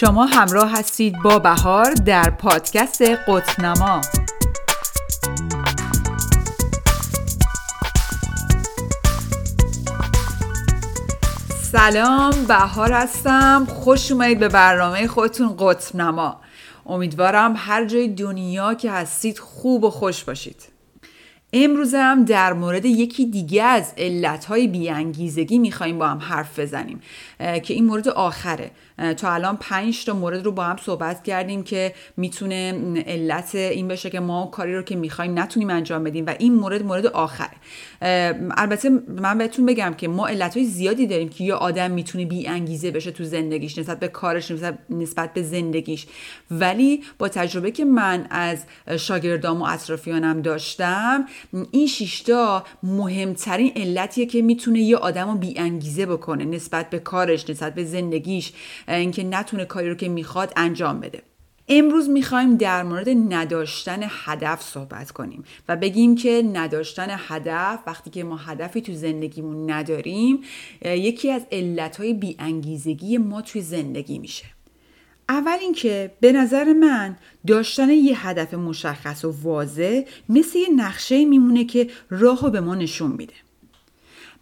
شما همراه هستید با بهار در پادکست قطنما. سلام بهار هستم. خوش اومدید به برنامه خودتون قطنما. امیدوارم هر جای دنیا که هستید خوب و خوش باشید. امروز هم در مورد یکی دیگه از علتهای بیانگیزگی می‌خوایم با هم حرف بزنیم که این مورد آخره. تا الان پنج تا مورد رو با هم صحبت کردیم که می‌تونه علت این بشه که ما کاری رو که می‌خوایم نتونیم انجام بدیم و این مورد مورد آخره. البته من بهتون بگم که ما علت های زیادی داریم که یه آدم می‌تونه بی انگیزه بشه تو زندگیش نسبت به کارش نسبت به زندگیش. ولی با تجربه که من از شاگردام و اطرافیانم داشتم این شیشتا مهمترین علتیه که می‌تونه یه آدم رو بی انگیزه بکنه نسبت به کارش نسبت به زندگیش اینکه نتونه کاری رو که می‌خواد انجام بده. امروز می‌خوایم در مورد نداشتن هدف صحبت کنیم و بگیم که نداشتن هدف وقتی که ما هدفی تو زندگیمون نداریم یکی از علتهای بیانگیزگی ما توی زندگی میشه. اول اینکه به نظر من داشتن یه هدف مشخص و واضح مثل یه نقشه میمونه که راه به ما نشون میده.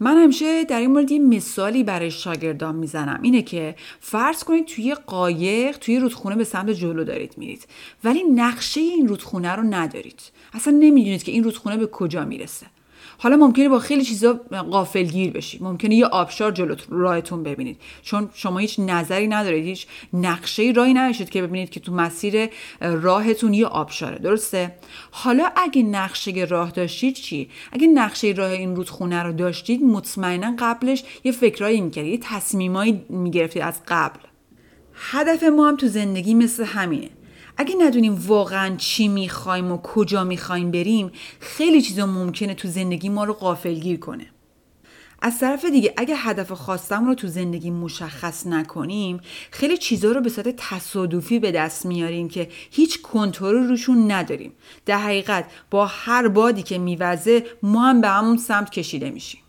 من همیشه در این مورد یه مثالی برای شاگردان می‌زنم. اینه که فرض کنید توی قایق توی رودخونه به سمت جلو دارید میرید. ولی نقشه این رودخونه رو ندارید. اصلا نمی‌دونید که این رودخونه به کجا می‌رسه. حالا ممکنه با خیلی چیزا گیر بشید ممکنه یه آبشار جلو راهتون ببینید. چون شما هیچ نظری ندارید هیچ نقشه راهی نداشتید که ببینید که تو مسیر راهتون یه آبشاره. درسته؟ حالا اگه نقشه راه داشتید چی؟ اگه نقشه راه این رودخونه رو داشتید مطمئنا قبلش یه فکرایی می‌کردید یه تصمیمایی می‌گرفتید از قبل. هدف ما هم تو زندگی مثل همینه. اگه ندونیم واقعا چی می‌خوایم و کجا می‌خوایم بریم خیلی چیزا ممکنه تو زندگی ما رو غافلگیر کنه. از طرف دیگه اگه هدف خواستم رو تو زندگی مشخص نکنیم خیلی چیزا رو به صورت تصادفی به دست میاریم که هیچ کنترل روشون نداریم. در حقیقت با هر بادی که میوزه ما هم به همون سمت کشیده میشیم.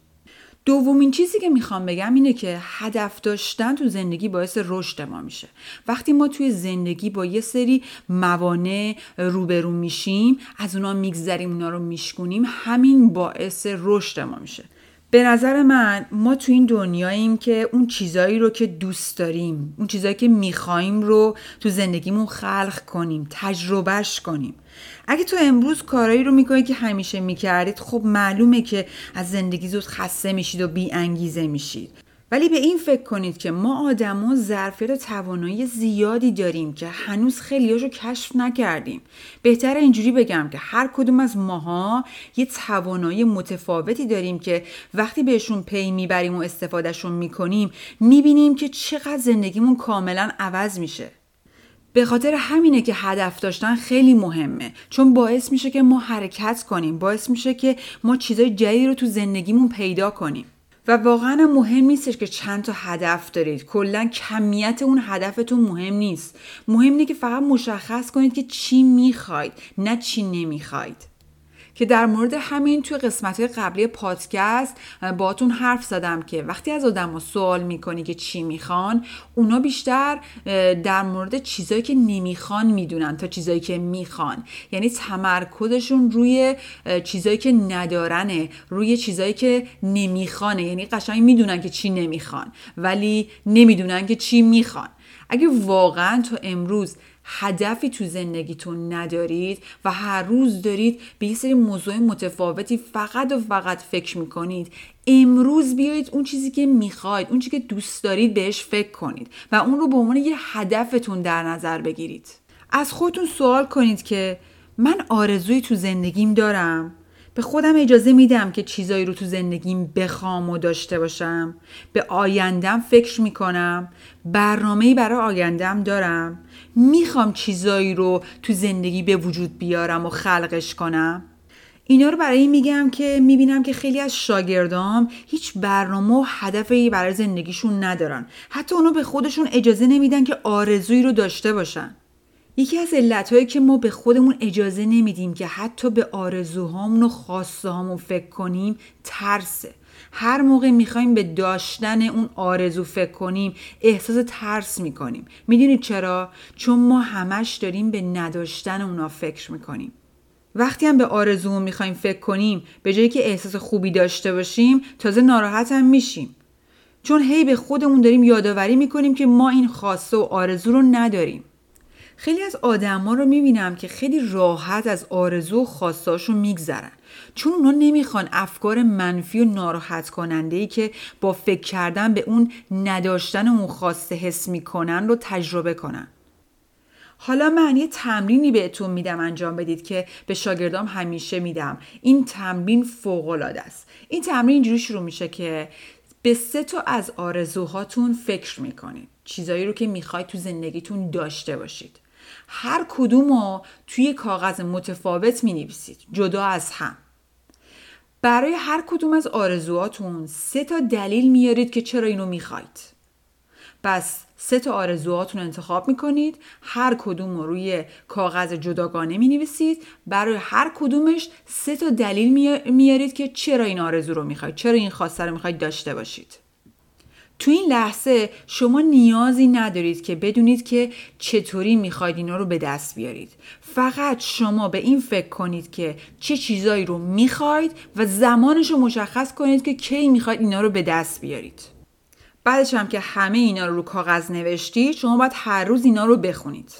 دومین چیزی که می‌خوام بگم اینه که هدف داشتن تو زندگی باعث رشد ما میشه. وقتی ما توی زندگی با یه سری موانع روبرو میشیم از اونا میگذریم اونا رو میشکنیم همین باعث رشد ما میشه. به نظر من ما تو این دنیاییم که اون چیزایی رو که دوست داریم اون چیزایی که میخواییم رو تو زندگیمون خلق کنیم تجربهش کنیم. اگه تو امروز کارایی رو می‌کنی که همیشه می‌کردید خب معلومه که از زندگی زود خسته میشید و بی انگیزه میشید. ولی به این فکر کنید که ما آدما ظرفیت توانایی زیادی داریم که هنوز خیلیاشو کشف نکردیم. بهتر اینجوری بگم که هر کدوم از ماها یه توانایی متفاوتی داریم که وقتی بهشون پی می‌بریم و استفادهشون می‌کنیم می‌بینیم که چقدر زندگیمون کاملا عوض میشه. به خاطر همینه که هدف داشتن خیلی مهمه. چون باعث میشه که ما حرکت کنیم باعث میشه که ما چیزای جدید رو تو زندگیمون پیدا کنیم. و واقعا مهم نیستش که چند تا هدف دارید. کلا کمیت اون هدفتون مهم نیست. مهم اینه که فقط مشخص کنید که چی می‌خواید نه چی نمی‌خواید. که در مورد همین توی قسمت قبلی پادکست باتون حرف زدم که وقتی از آدم سوال می‌کنی که چی می‌خوان اونا بیشتر در مورد چیزایی که نمی‌خوان می‌دونن تا چیزایی که می‌خوان. یعنی تمرکزشون روی چیزایی که ندارنه روی چیزایی که نمی‌خوانه. یعنی قشنگ می‌دونن که چی نمی‌خوان ولی نمی‌دونن که چی می‌خوان. اگه واقعا تو امروز هدفی تو زندگیتون ندارید و هر روز دارید به یه سری موضوع متفاوتی فقط و فقط فکر می‌کنید. امروز بیایید اون چیزی که می‌خواید اون چیزی که دوست دارید بهش فکر کنید و اون رو به عنوان یه هدفتون در نظر بگیرید. از خودتون سوال کنید که من آرزویی تو زندگیم دارم؟ به خودم اجازه میدم که چیزایی رو تو زندگیم بخوام و داشته باشم. به آیندم فکر می‌کنم. برنامه‌ای برای آیندم دارم. می‌خوام چیزایی رو تو زندگی به وجود بیارم و خلقش کنم. اینا رو برای این میگم که می‌بینم که خیلی از شاگردام هیچ برنامه و هدفی برای زندگیشون ندارن. حتی اونا به خودشون اجازه نمیدن که آرزویی رو داشته باشن. یکی از علتهایی که ما به خودمون اجازه نمیدیم که حتی به آرزوهامون و خواسته فکر کنیم ترسه. هر موقع می‌خوایم به داشتن اون آرزو فکر کنیم احساس ترس می‌کنیم. می‌دونید چرا؟ چون ما همش داریم به نداشتن اونا فکر می‌کنیم. وقتی هم به آرزومون می‌خوایم فکر کنیم به جایی که احساس خوبی داشته باشیم تازه ناراحت هم میشیم. چون هی به خودمون داریم یادآوری می‌کنیم که ما این خواسته و آرزو رو نداریم. خیلی از آدما رو می‌بینم که خیلی راحت از آرزو و خواستاشون میگذرن. چون اونا نمی‌خوان افکار منفی و ناراحت کننده ای که با فکر کردن به اون نداشتن اون خواسته حس می‌کنن رو تجربه کنن. حالا من یه تمرینی بهتون میدم انجام بدید که به شاگردام همیشه میدم. این تمرین فوق العاده است. این تمرین اینجوری شروع میشه که به سه تا از آرزوهاتون فکر می‌کنید. چیزایی رو که می‌خواید تو زندگیتون داشته باشید. هر کدوم رو توی کاغذ متفاوت می نویسید جدا از هم. برای هر کدوم از آرزوهاتون سه تا دلیل میارید که چرا اینو می‌خواید. پس سه تا آرزوهاتون انتخاب می‌کنید هر کدوم رو روی کاغذ جداگانه می نویسید برای هر کدومش سه تا دلیل میارید که چرا این آرزو رو می‌خواید چرا این خواسته رو می‌خواید داشته باشید. تو این لحظه شما نیازی ندارید که بدونید که چطوری می‌خواید اینا رو به دست بیارید. فقط شما به این فکر کنید که چه چیزایی رو می‌خواید و زمانش رو مشخص کنید که کی می‌خواید اینا رو به دست بیارید. بعدش هم که همه اینا رو رو کاغذ نوشتید شما باید هر روز اینا رو بخونید.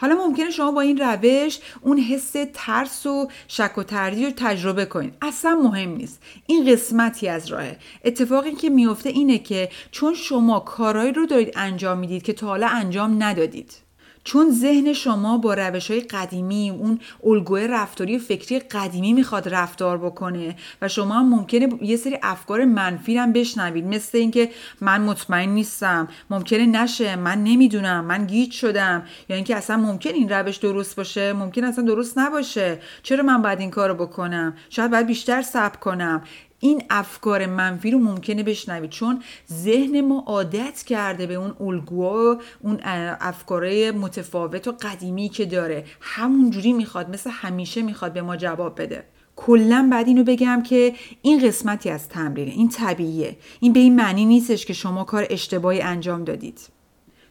حالا ممکنه شما با این روش اون حس ترس و شک و تردید رو تجربه کنید اصلا مهم نیست. این قسمتی از راهه. اتفاقی که میفته اینه که چون شما کارهایی رو دارید انجام می‌دید که تا حالا انجام ندادید. چون ذهن شما با روش های قدیمی اون الگوی رفتاری فکری قدیمی می‌خواد رفتار بکنه و شما هم ممکنه یه سری افکار منفی هم بشنوید. مثل اینکه من مطمئن نیستم ممکنه نشه من نمی‌دونم من گیج شدم یا اینکه اصلا ممکن این روش درست باشه ممکن اصلا درست نباشه. چرا من باید این کارو بکنم؟ شاید باید بیشتر صبر کنم. این افکار منفی رو ممکنه بشنوید چون ذهن ما عادت کرده به اون الگوها اون افکار متفاوت و قدیمی که داره. همونجوری می‌خواد مثل همیشه می‌خواد به ما جواب بده. کلا بعد اینو بگم که این قسمتی از تمرینه این طبیعیه. این به این معنی نیستش که شما کار اشتباهی انجام دادید.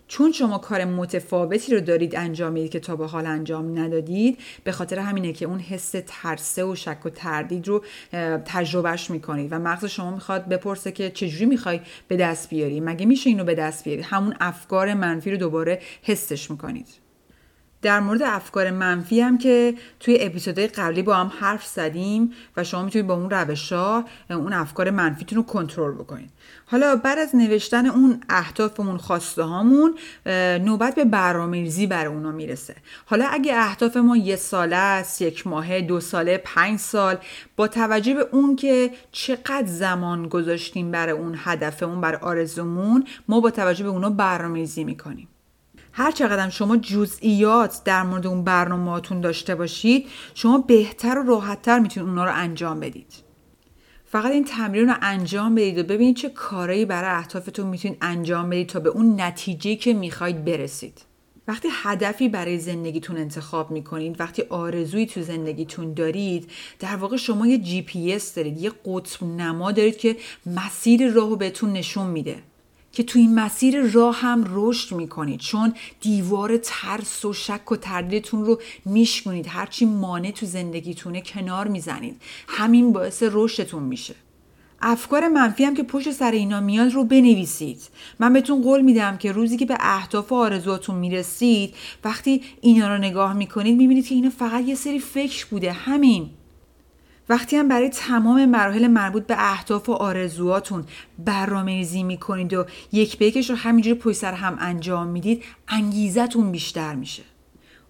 چون شما کار متفاوتی رو دارید انجام می‌دید که تا به حال انجام ندادید به خاطر همینه که اون حس ترسه و شک و تردید رو تجربهش می‌کنید و مغز شما می‌خواد بپرسه که چجوری می‌خوای به دست بیاری؟ مگه میشه اینو به دست بیاری؟ همون افکار منفی رو دوباره حسش می‌کنید. در مورد افکار منفی هم که توی اپیزودهای قبلی با هم حرف زدیم و شما می‌تونید با اون روش ها اون افکار منفیتون رو کنترل بکنید. حالا بعد از نوشتن اون اهداف اون خواسته هامون نوبت به برنامه‌ریزی برای اونا می‌رسه. حالا اگه اهداف ما یه ساله است یک ماهه دو ساله پنج سال با توجه به اون که چقدر زمان گذاشتیم برای اون هدف اون برای آرزومون ما با توجه به اونا برنامه‌ریزی می‌کنیم. هر چقدر شما جزئیات در مورد اون برنامهاتون داشته باشید شما بهتر و راحتتر می‌تونید اونا رو انجام بدید. فقط این تمرین رو انجام بدید و ببینید چه کارایی برای اهدافتون می‌تونید انجام بدید تا به اون نتیجه که می‌خواید برسید. وقتی هدفی برای زندگیتون انتخاب می‌کنید وقتی آرزویی تو زندگیتون دارید در واقع شما یه جی پی دارید یه قطب نما دارید که مسیر راهو بهتون نشون میده. که تو این مسیر راه هم رشد می‌کنید. چون دیوار ترس و شک و تردیدتون رو میشکنید هرچی مانع تو زندگیتونه کنار می‌زنید. همین باعث رشدتون میشه. افکار منفی هم که پشت سر اینا میاد رو بنویسید. من بهتون قول میدم که روزی که به اهداف و آرزوهاتون می‌رسید وقتی اینا رو نگاه می‌کنید می‌بینید که اینا فقط یه سری فکر بوده. همین. وقتی هم برای تمام مراحل مربوط به اهداف و آرزوهاتون برنامه ریزی می‌کنید و یک به یکش رو همینجوری پشت سر هم انجام می‌دید انگیزتون بیشتر میشه.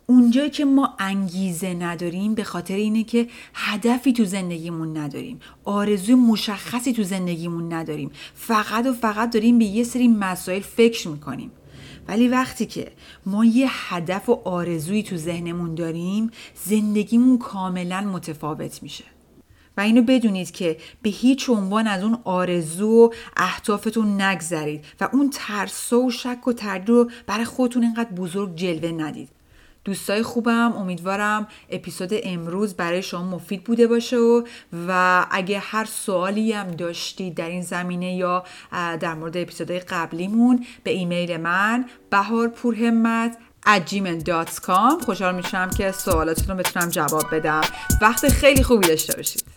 اونجایی که ما انگیزه نداریم به خاطر اینه که هدفی تو زندگیمون نداریم. آرزوی مشخصی تو زندگیمون نداریم. فقط و فقط داریم به یه سری مسائل فکر می‌کنیم. ولی وقتی که ما یه هدف و آرزویی تو ذهنمون داریم زندگیمون کاملا متفاوت میشه. و اینو بدونید که به هیچ عنوان از اون آرزو و اهدافتون نگذرید و اون ترس و شک و تردید رو برای خودتون اینقدر بزرگ جلوه ندید. دوستای خوبم امیدوارم اپیزود امروز برای شما مفید بوده باشه و, و اگه هر سوالی هم داشتید در این زمینه یا در مورد اپیزودهای قبلیمون به ایمیل من بهار پورهمت gmail.com خوشحال میشم که سوالاتتون رو بتونم جواب بدم. وقت خیلی خوبی داشته باشید.